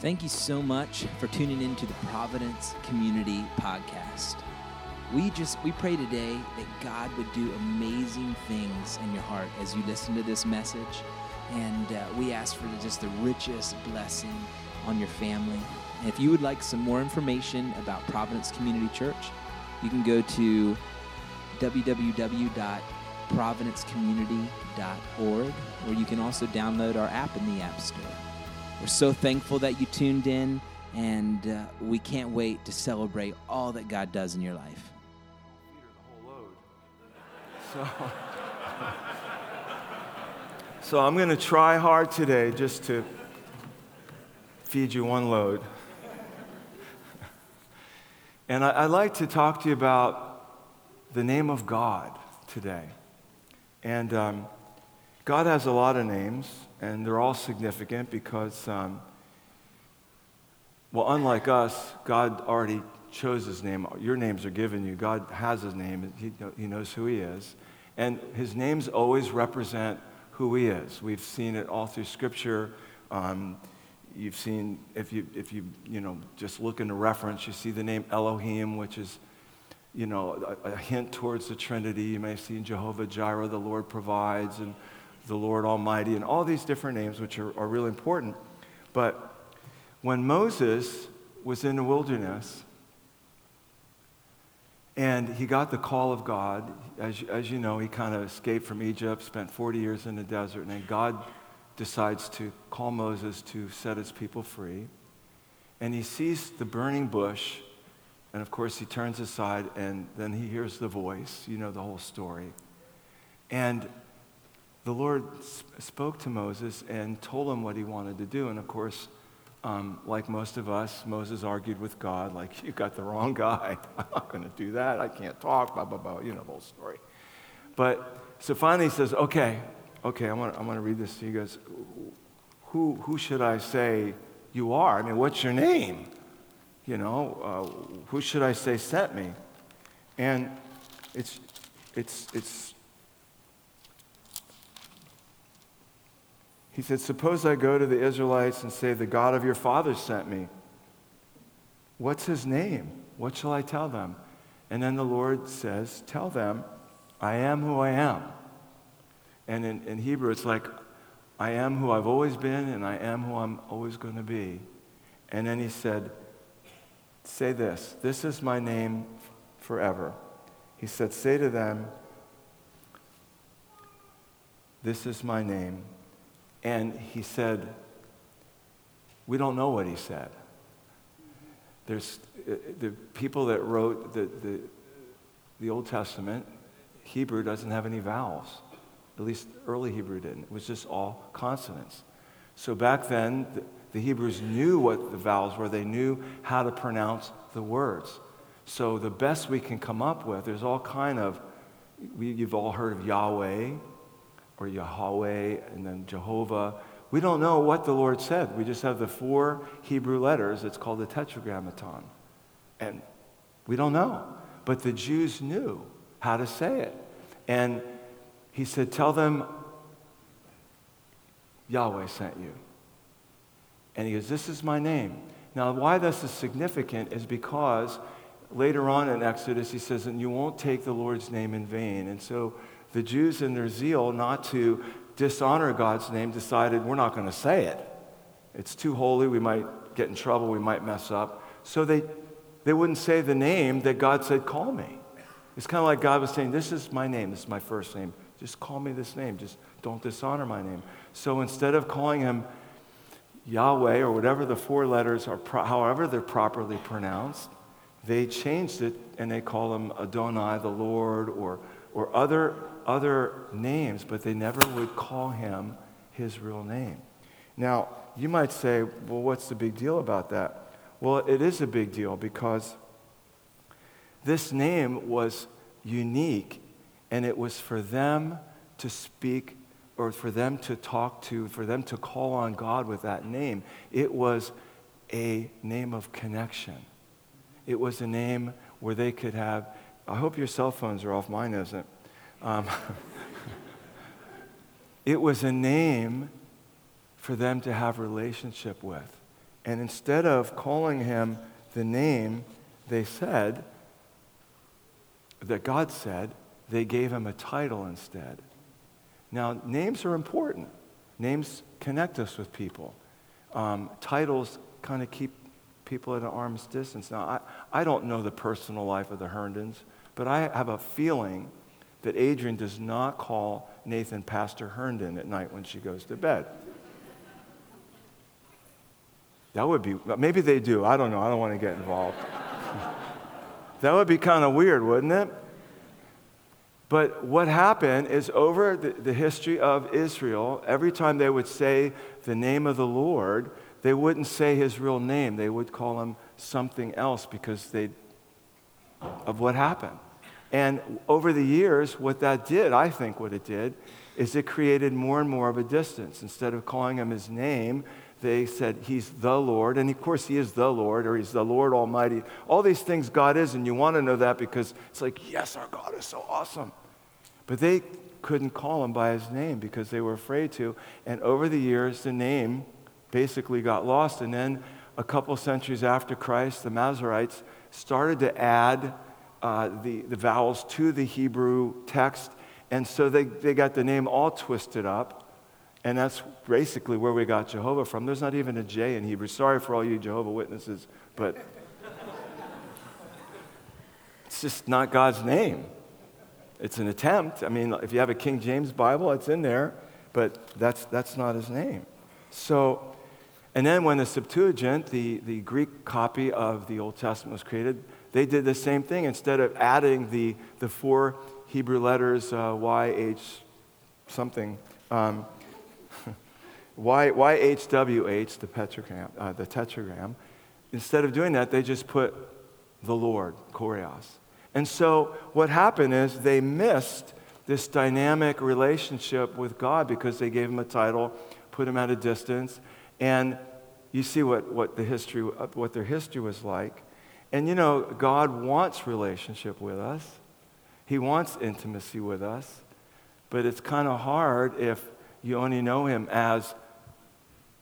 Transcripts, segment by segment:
Thank you so much for tuning into the Providence Community Podcast. We just we pray today that God would do amazing things in your heart as you listen to this message, and uh, we ask for just the richest blessing on your family. And if you would like some more information about Providence Community Church, you can go to www.providencecommunity.org, or you can also download our app in the App Store. We're so thankful that you tuned in, and uh, we can't wait to celebrate all that God does in your life. So, so I'm going to try hard today just to feed you one load. And I, would like to talk to you about the name of God today. And um, God has a lot of names and they're all significant because, um, well, unlike us, God already chose his name. Your names are given you. God has his name, he, he knows who he is. And his names always represent who he is. We've seen it all through Scripture. Um, you've seen, if you, if you, you know, just look in the reference, you see the name Elohim, which is, you know, a, a hint towards the Trinity. You may see in Jehovah Jireh, the Lord provides, and the Lord Almighty, and all these different names, which are, are really important. But when Moses was in the wilderness and he got the call of God, as, as you know, he kind of escaped from Egypt, spent 40 years in the desert, and then God decides to call Moses to set his people free. And he sees the burning bush, and of course, he turns aside, and then he hears the voice. You know the whole story. And the Lord spoke to Moses and told him what he wanted to do. And of course, um, like most of us, Moses argued with God, like, you got the wrong guy. I'm not going to do that. I can't talk, blah, blah, blah. You know the whole story. But so finally he says, okay, okay, I'm going to read this to you guys. Who, who should I say you are? I mean, what's your name? You know, uh, who should I say sent me? And it's, it's, it's He said, Suppose I go to the Israelites and say, The God of your fathers sent me. What's his name? What shall I tell them? And then the Lord says, Tell them, I am who I am. And in, in Hebrew, it's like, I am who I've always been, and I am who I'm always going to be. And then he said, Say this this is my name forever. He said, Say to them, This is my name and he said, We don't know what he said. There's uh, the people that wrote the, the, the Old Testament, Hebrew doesn't have any vowels. At least early Hebrew didn't. It was just all consonants. So back then, the, the Hebrews knew what the vowels were, they knew how to pronounce the words. So the best we can come up with, there's all kind of, we, you've all heard of Yahweh, or Yahweh and then Jehovah. We don't know what the Lord said. We just have the four Hebrew letters. It's called the Tetragrammaton. And we don't know. But the Jews knew how to say it. And he said, Tell them Yahweh sent you. And he goes, This is my name. Now, why this is significant is because later on in Exodus, he says, And you won't take the Lord's name in vain. And so the Jews, in their zeal not to dishonor God's name, decided we're not going to say it. It's too holy. We might get in trouble. We might mess up. So they, they wouldn't say the name that God said, call me. It's kind of like God was saying, This is my name. This is my first name. Just call me this name. Just don't dishonor my name. So instead of calling him Yahweh or whatever the four letters are, however they're properly pronounced, they changed it and they call him Adonai, the Lord, or, or other other names, but they never would call him his real name. Now, you might say, well, what's the big deal about that? Well, it is a big deal because this name was unique and it was for them to speak or for them to talk to, for them to call on God with that name. It was a name of connection. It was a name where they could have, I hope your cell phones are off, mine isn't. Um, it was a name for them to have relationship with. And instead of calling him the name they said, that God said, they gave him a title instead. Now, names are important. Names connect us with people. Um, titles kind of keep people at an arm's distance. Now, I, I don't know the personal life of the Herndons, but I have a feeling that Adrian does not call Nathan Pastor Herndon at night when she goes to bed. That would be, maybe they do. I don't know. I don't want to get involved. that would be kind of weird, wouldn't it? But what happened is over the, the, history of Israel, every time they would say the name of the Lord, they wouldn't say his real name. They would call him something else because they of what happened. And over the years, what that did, I think what it did, is it created more and more of a distance. Instead of calling him his name, they said he's the Lord. And of course, he is the Lord, or he's the Lord Almighty. All these things God is, and you want to know that because it's like, yes, our God is so awesome. But they couldn't call him by his name because they were afraid to. And over the years, the name basically got lost. And then a couple centuries after Christ, the Masoretes started to add uh, the, the vowels to the Hebrew text. And so they, they got the name all twisted up. And that's basically where we got Jehovah from. There's not even a J in Hebrew. Sorry for all you Jehovah Witnesses, but it's just not God's name. It's an attempt. I mean, if you have a King James Bible, it's in there, but that's, that's not his name. So, and then when the Septuagint, the, the Greek copy of the Old Testament, was created, they did the same thing. Instead of adding the, the four Hebrew letters, uh, YH something, um, y, YHWH, the, uh, the tetragram, instead of doing that, they just put the Lord, Kurios. And so what happened is they missed this dynamic relationship with God because they gave him a title, put him at a distance, and you see what, what, the history, what their history was like. And you know, God wants relationship with us. He wants intimacy with us. But it's kind of hard if you only know him as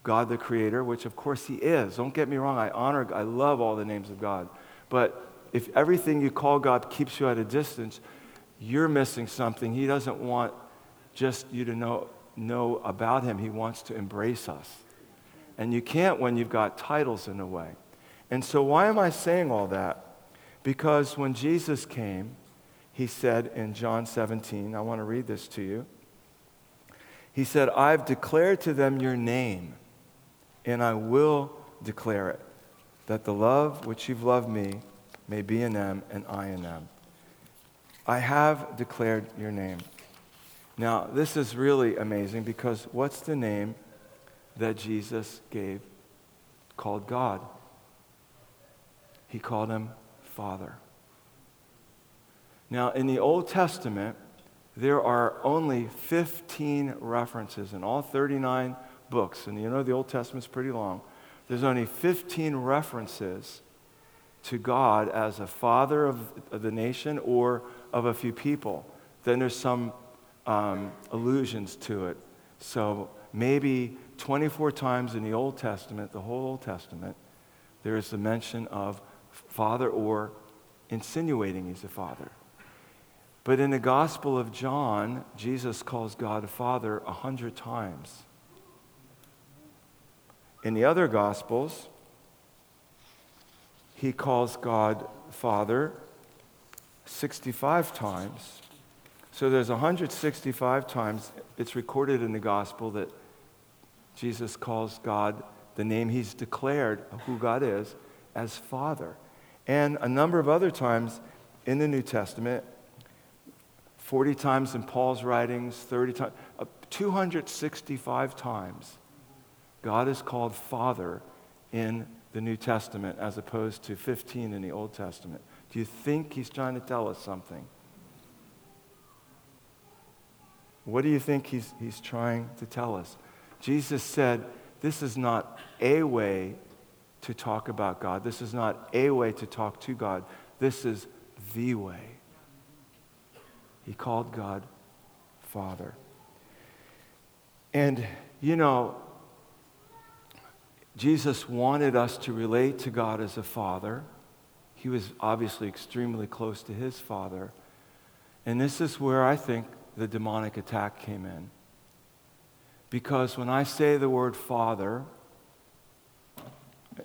God the Creator, which of course He is. Don't get me wrong, I honor, I love all the names of God. But if everything you call God keeps you at a distance, you're missing something. He doesn't want just you to know, know about Him, He wants to embrace us. And you can't when you've got titles in a way. And so, why am I saying all that? Because when Jesus came, He said in John 17, I want to read this to you. He said, I've declared to them your name and I will declare it, that the love which you've loved me may be in them and I in them. I have declared your name. Now, this is really amazing because what's the name that Jesus gave called God? He called him Father. Now, in the Old Testament, there are only 15 references in all 39 books, and you know the Old Testament's pretty long, there's only 15 references to God as a father of, of the nation or of a few people. Then there's some um, allusions to it. So maybe 24 times in the Old Testament, the whole Old Testament, there is the mention of father or insinuating he's a father. But in the Gospel of John, Jesus calls God a father a hundred times. In the other Gospels, he calls God Father 65 times. So there's 165 times it's recorded in the gospel that Jesus calls God the name he's declared who God is as Father. And a number of other times in the New Testament, 40 times in Paul's writings, 30 times, uh, 265 times God is called Father in the New Testament as opposed to 15 in the Old Testament. Do you think he's trying to tell us something? What do you think he's, he's trying to tell us? Jesus said, This is not a way to talk about God. This is not a way to talk to God. This is the way. He called God Father. And, you know, Jesus wanted us to relate to God as a father. He was obviously extremely close to his father. And this is where I think the demonic attack came in. Because when I say the word father,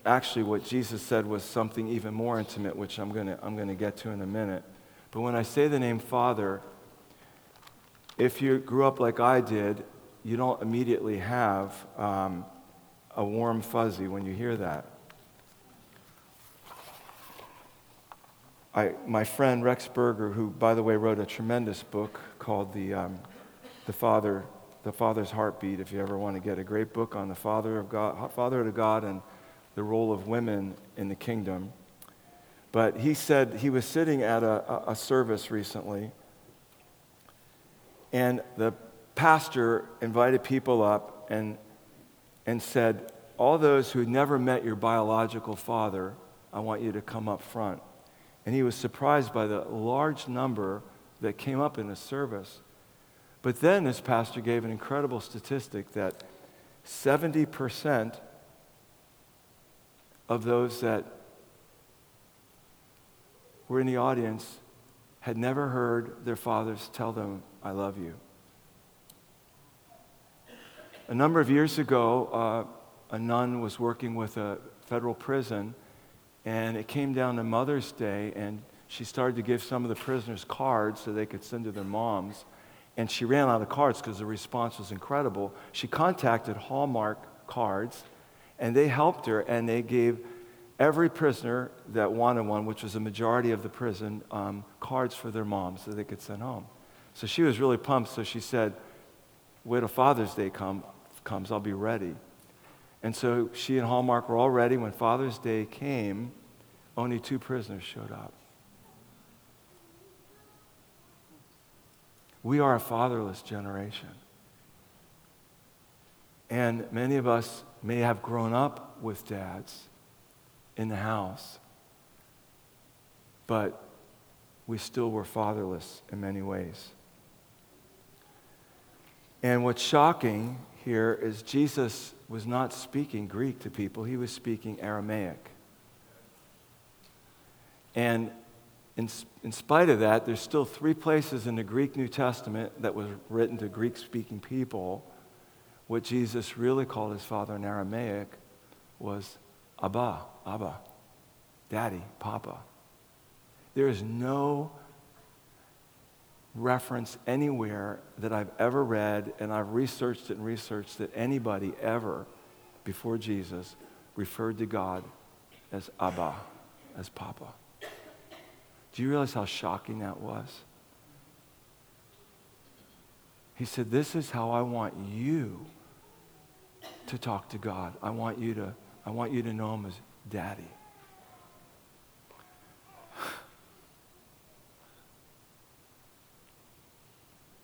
actually, what Jesus said was something even more intimate, which I'm going to I'm going to get to in a minute. But when I say the name father, if you grew up like I did, you don't immediately have um, a warm fuzzy when you hear that. I, my friend Rex Berger, who, by the way, wrote a tremendous book called the, um, the, Father, the Father's Heartbeat, if you ever want to get a great book on the Father of God, Father of God and the role of women in the kingdom. But he said he was sitting at a, a service recently, and the pastor invited people up and, and said, All those who never met your biological father, I want you to come up front. And he was surprised by the large number that came up in the service. But then this pastor gave an incredible statistic that 70% of those that were in the audience had never heard their fathers tell them, I love you. A number of years ago, uh, a nun was working with a federal prison and it came down to Mother's Day, and she started to give some of the prisoners cards so they could send to their moms. And she ran out of cards because the response was incredible. She contacted Hallmark Cards, and they helped her, and they gave every prisoner that wanted one, which was a majority of the prison, um, cards for their moms so they could send home. So she was really pumped. So she said, Wait till Father's Day come, comes, I'll be ready. And so she and Hallmark were all ready. When Father's Day came, only two prisoners showed up. We are a fatherless generation. And many of us may have grown up with dads in the house, but we still were fatherless in many ways. And what's shocking here is Jesus was not speaking Greek to people, he was speaking Aramaic. And in, in spite of that, there's still three places in the Greek New Testament that was written to Greek speaking people. What Jesus really called his father in Aramaic was Abba, Abba, Daddy, Papa. There is no reference anywhere that I've ever read, and I've researched it and researched that anybody ever before Jesus referred to God as Abba, as Papa. Do you realize how shocking that was? He said, This is how I want you to talk to God. I want you to, I want you to know him as daddy.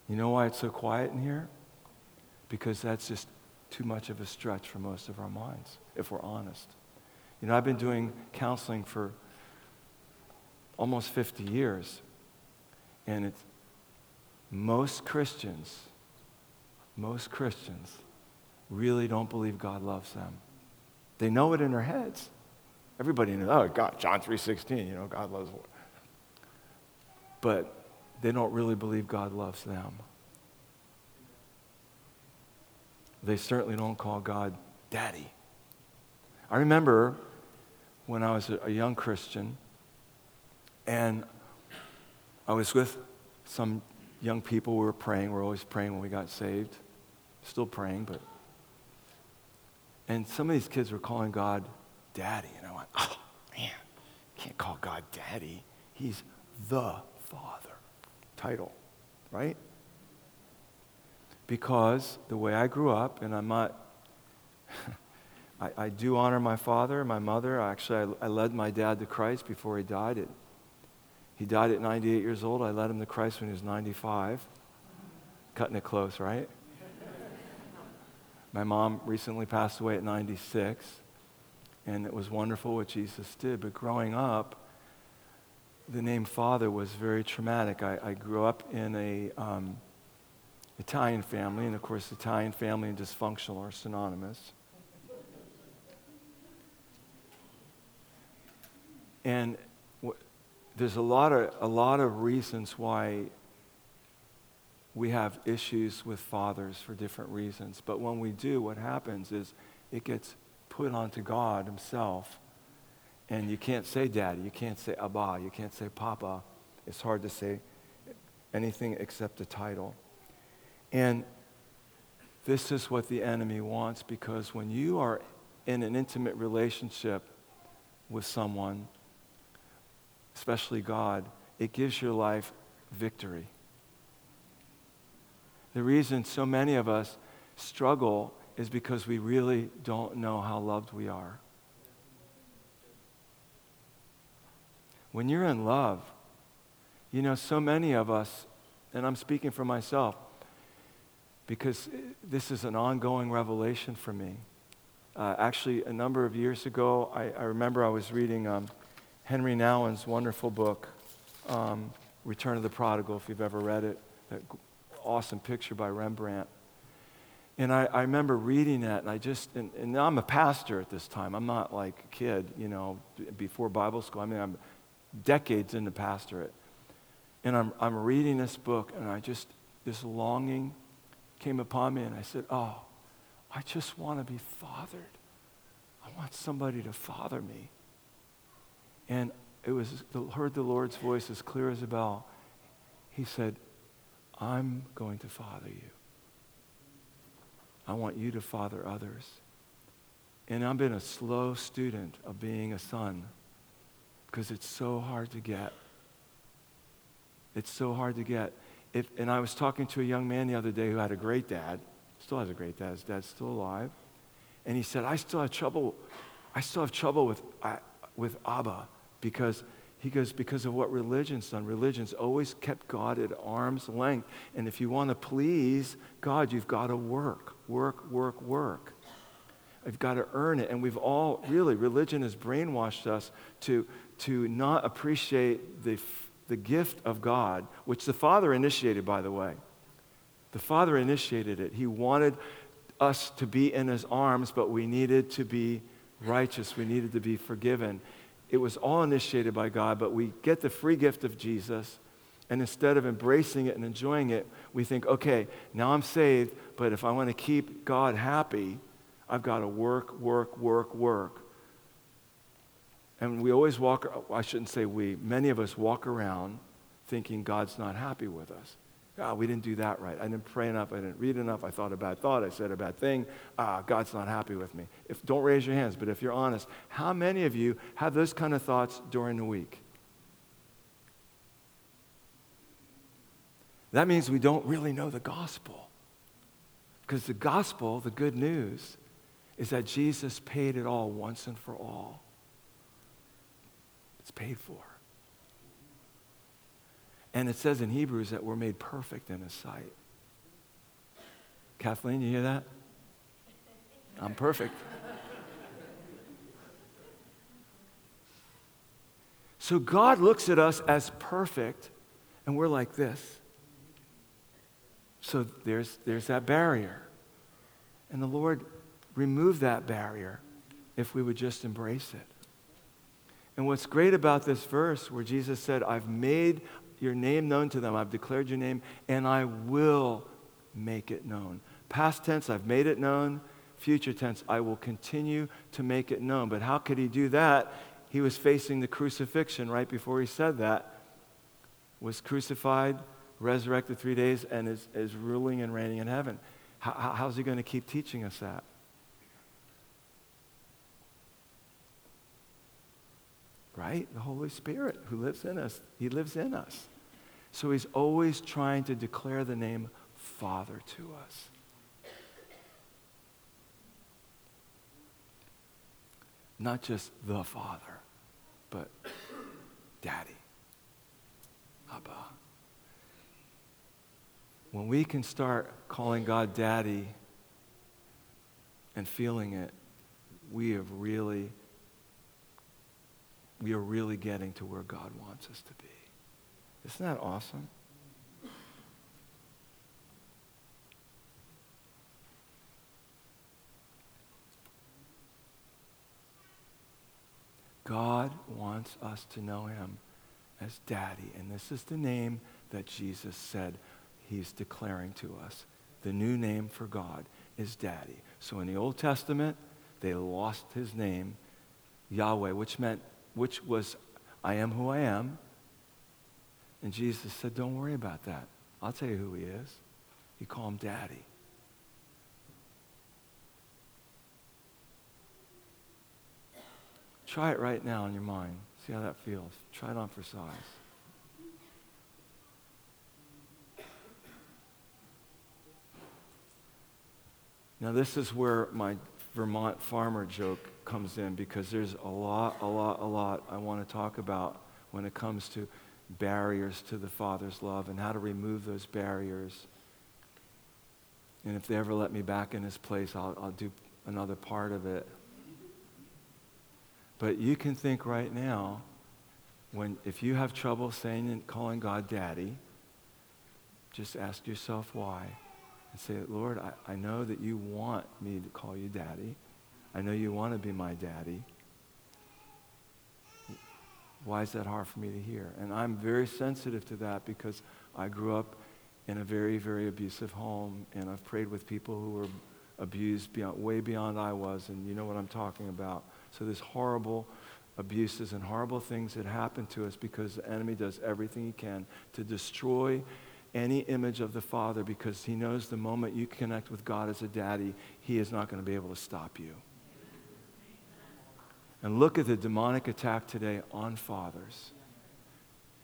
You know why it's so quiet in here? Because that's just too much of a stretch for most of our minds, if we're honest. You know, I've been doing counseling for almost 50 years, and it's most Christians, most Christians really don't believe God loves them. They know it in their heads. Everybody knows, oh, God, John 3.16, you know, God loves. But they don't really believe God loves them. They certainly don't call God daddy. I remember when I was a young Christian and I was with some young people. We were praying. We we're always praying when we got saved. Still praying, but. And some of these kids were calling God daddy. And I went, oh, man, can't call God daddy. He's the Father title, right? Because the way I grew up, and I'm not, I, I, do honor my father, my mother. Actually, I, I, led my dad to Christ before he died. It, he died at 98 years old. I led him to Christ when he was 95. Cutting it close, right? My mom recently passed away at 96, and it was wonderful what Jesus did. But growing up, the name father was very traumatic. I, I grew up in a um, Italian family, and of course, Italian family and dysfunctional are synonymous. And w- there's a lot of a lot of reasons why we have issues with fathers for different reasons. But when we do, what happens is it gets put onto God Himself. And you can't say daddy, you can't say Abba, you can't say Papa. It's hard to say anything except a title. And this is what the enemy wants because when you are in an intimate relationship with someone, especially God, it gives your life victory. The reason so many of us struggle is because we really don't know how loved we are. When you're in love, you know, so many of us, and I'm speaking for myself, because this is an ongoing revelation for me. Uh, actually, a number of years ago, I, I remember I was reading um, Henri Nouwen's wonderful book, um, Return of the Prodigal, if you've ever read it. That awesome picture by Rembrandt. And I, I remember reading that, and I just, and, and I'm a pastor at this time. I'm not like a kid, you know, before Bible school. I mean, I'm decades into pastorate. And I'm, I'm reading this book, and I just, this longing came upon me, and I said, Oh, I just want to be fathered. I want somebody to father me. And it was, heard the Lord's voice as clear as a bell. He said, I'm going to father you. I want you to father others. And I've been a slow student of being a son because it's so hard to get. It's so hard to get. If, and I was talking to a young man the other day who had a great dad, still has a great dad. His dad's still alive. And he said, I still have trouble. I still have trouble with, uh, with Abba because he goes, because of what religion's done. Religion's always kept God at arm's length. And if you want to please God, you've got to work, work, work, work. You've got to earn it. And we've all, really, religion has brainwashed us to, to not appreciate the, the gift of God, which the Father initiated, by the way. The Father initiated it. He wanted us to be in His arms, but we needed to be righteous. We needed to be forgiven. It was all initiated by God, but we get the free gift of Jesus. And instead of embracing it and enjoying it, we think, okay, now I'm saved, but if I want to keep God happy, I've got to work, work, work, work. And we always walk, I shouldn't say we, many of us walk around thinking God's not happy with us. God, we didn't do that right. I didn't pray enough. I didn't read enough. I thought a bad thought. I said a bad thing. Ah, God's not happy with me. If, don't raise your hands, but if you're honest, how many of you have those kind of thoughts during the week? That means we don't really know the gospel. Because the gospel, the good news, is that Jesus paid it all once and for all. It's paid for. And it says in Hebrews that we're made perfect in His sight. Kathleen, you hear that? I'm perfect. So God looks at us as perfect, and we're like this. So there's, there's that barrier. And the Lord removed that barrier if we would just embrace it. And what's great about this verse where Jesus said, I've made your name known to them. I've declared your name, and I will make it known. Past tense, I've made it known. Future tense, I will continue to make it known. But how could he do that? He was facing the crucifixion right before he said that. Was crucified, resurrected three days, and is, is ruling and reigning in heaven. How, how's he going to keep teaching us that? Right? The Holy Spirit who lives in us. He lives in us. So he's always trying to declare the name Father to us. Not just the Father, but Daddy, Abba. When we can start calling God Daddy and feeling it, we have really we are really getting to where God wants us to be. Isn't that awesome? God wants us to know him as daddy. And this is the name that Jesus said he's declaring to us. The new name for God is daddy. So in the Old Testament, they lost his name, Yahweh, which meant, which was, I am who I am. And Jesus said, Don't worry about that. I'll tell you who he is. You call him daddy. Try it right now in your mind. See how that feels. Try it on for size. Now, this is where my Vermont farmer joke comes in because there's a lot, a lot, a lot I want to talk about when it comes to barriers to the Father's love and how to remove those barriers. And if they ever let me back in this place, I'll, I'll do another part of it. But you can think right now, when if you have trouble saying and calling God daddy, just ask yourself why. And say, Lord, I, I know that you want me to call you daddy. I know you want to be my daddy. Why is that hard for me to hear? And I'm very sensitive to that because I grew up in a very, very abusive home, and I've prayed with people who were abused beyond, way beyond I was, and you know what I'm talking about. So there's horrible abuses and horrible things that happen to us because the enemy does everything he can to destroy any image of the Father because he knows the moment you connect with God as a daddy, he is not going to be able to stop you. And look at the demonic attack today on fathers.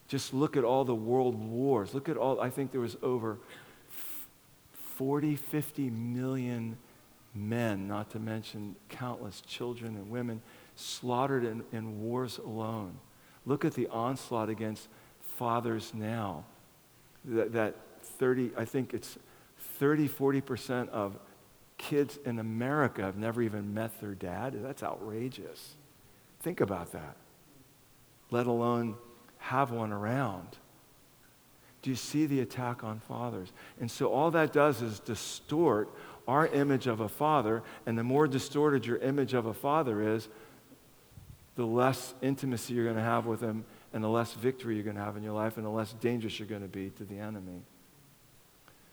Just look at all the world wars. Look at all, I think there was over 40, 50 million men, not to mention countless children and women, slaughtered in, in wars alone. Look at the onslaught against fathers now. That, that 30, I think it's 30, 40% of kids in America have never even met their dad. That's outrageous. Think about that. Let alone have one around. Do you see the attack on fathers? And so all that does is distort our image of a father, and the more distorted your image of a father is, the less intimacy you're going to have with him, and the less victory you're going to have in your life, and the less dangerous you're going to be to the enemy.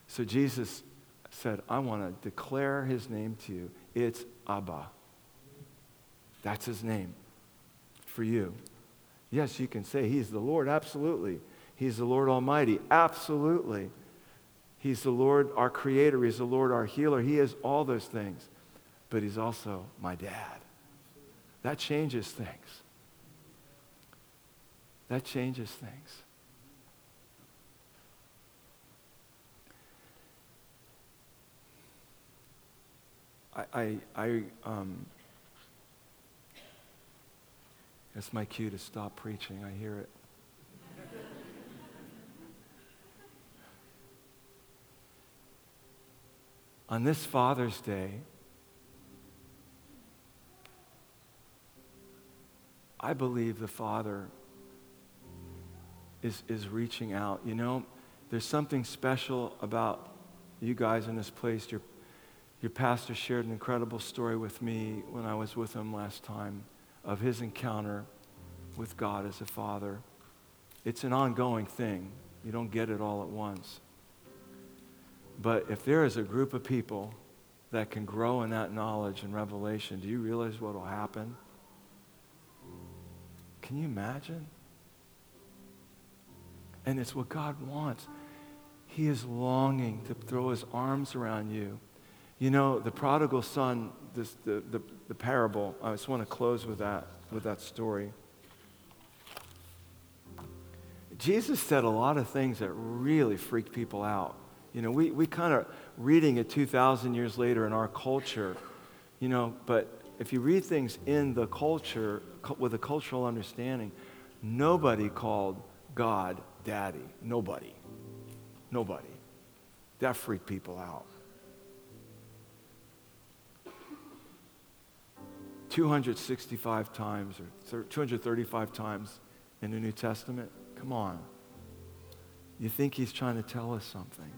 So Jesus said, I want to declare his name to you. It's Abba. That's his name for you. Yes, you can say he's the Lord, absolutely. He's the Lord Almighty, absolutely. He's the Lord, our creator. He's the Lord, our healer. He is all those things. But He's also my dad. That changes things. That changes things. I, I, um, that's my cue to stop preaching. I hear it. on this Father's Day, I believe the Father is, is reaching out. You know, there's something special about you guys in this place. Your, your pastor shared an incredible story with me when I was with him last time of his encounter with God as a father. It's an ongoing thing, you don't get it all at once. But if there is a group of people that can grow in that knowledge and revelation, do you realize what will happen? Can you imagine? And it's what God wants. He is longing to throw his arms around you. You know, the prodigal son, this, the, the, the parable, I just want to close with that, with that story. Jesus said a lot of things that really freaked people out. You know, we, we kind of reading it 2,000 years later in our culture, you know, but if you read things in the culture with a cultural understanding, nobody called God daddy. Nobody. Nobody. That freaked people out. 265 times or 235 times in the New Testament. Come on. You think he's trying to tell us something?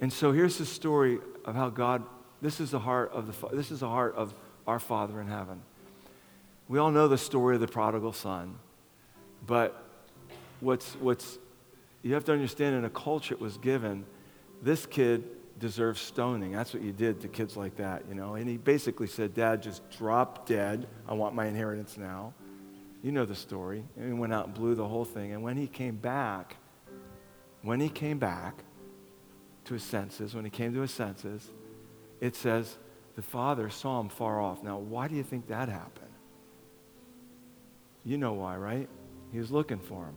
And so here's the story of how God, this is the heart of the, this is the heart of our Father in heaven. We all know the story of the prodigal son. But what's, what's you have to understand in a culture it was given, this kid deserves stoning. That's what you did to kids like that, you know. And he basically said, Dad, just drop dead. I want my inheritance now. You know the story. And he went out and blew the whole thing. And when he came back, when he came back to his senses, when he came to his senses, it says the father saw him far off. Now, why do you think that happened? You know why, right? He was looking for him.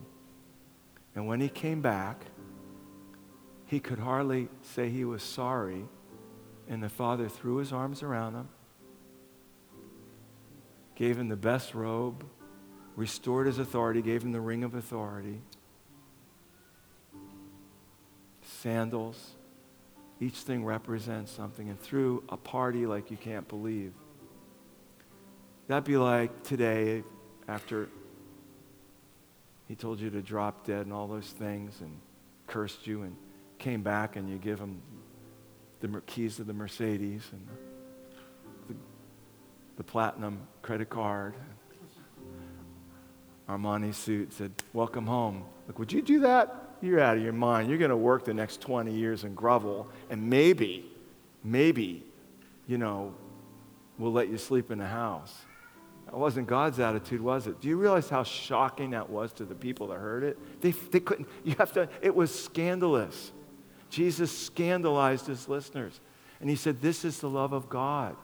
And when he came back, he could hardly say he was sorry. And the father threw his arms around him, gave him the best robe, restored his authority, gave him the ring of authority, sandals. Each thing represents something. And threw a party like you can't believe. That'd be like today after he told you to drop dead and all those things and cursed you and came back and you give him the keys to the Mercedes and the, the platinum credit card. Armani suit said, Welcome home. Look, would you do that? You're out of your mind. You're going to work the next 20 years and grovel, and maybe, maybe, you know, we'll let you sleep in the house. That wasn't God's attitude, was it? Do you realize how shocking that was to the people that heard it? They, they couldn't, you have to, it was scandalous. Jesus scandalized his listeners. And he said, This is the love of God.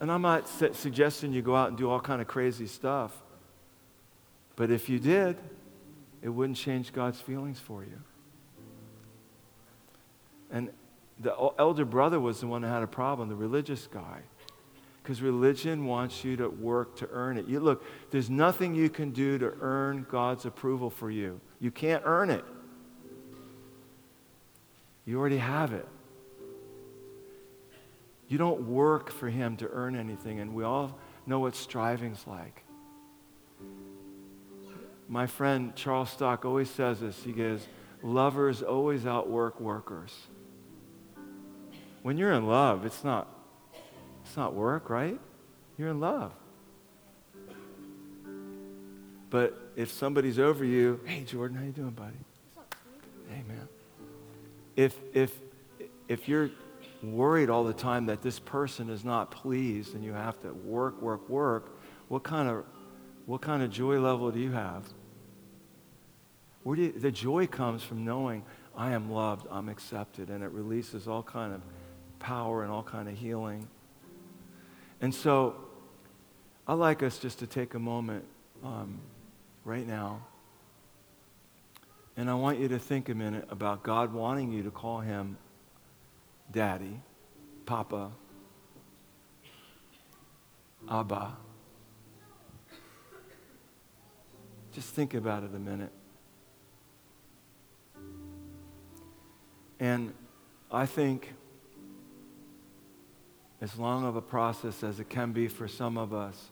And I'm not su- suggesting you go out and do all kind of crazy stuff. But if you did, it wouldn't change God's feelings for you. And the elder brother was the one who had a problem, the religious guy because religion wants you to work to earn it. You look, there's nothing you can do to earn God's approval for you. You can't earn it. You already have it. You don't work for him to earn anything, and we all know what striving's like. My friend Charles Stock always says this. He goes, Lovers always outwork workers. When you're in love, it's not not work, right? You're in love. But if somebody's over you, hey Jordan, how you doing, buddy? Hey man. If if if you're worried all the time that this person is not pleased and you have to work, work, work, what kind of what kind of joy level do you have? Where do you, the joy comes from knowing I am loved, I'm accepted, and it releases all kind of power and all kind of healing. And so I'd like us just to take a moment um, right now. And I want you to think a minute about God wanting you to call him Daddy, Papa, Abba. Just think about it a minute. And I think as long of a process as it can be for some of us,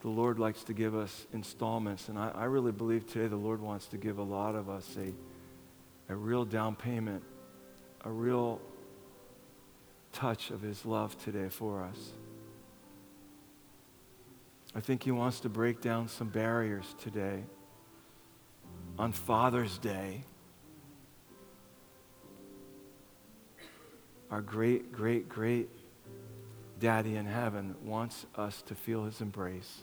the Lord likes to give us installments. And I, I really believe today the Lord wants to give a lot of us a, a real down payment, a real touch of His love today for us. I think He wants to break down some barriers today on Father's Day. Our great, great, great Daddy in heaven wants us to feel his embrace.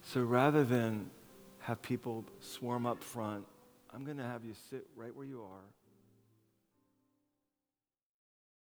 So rather than have people swarm up front, I'm going to have you sit right where you are.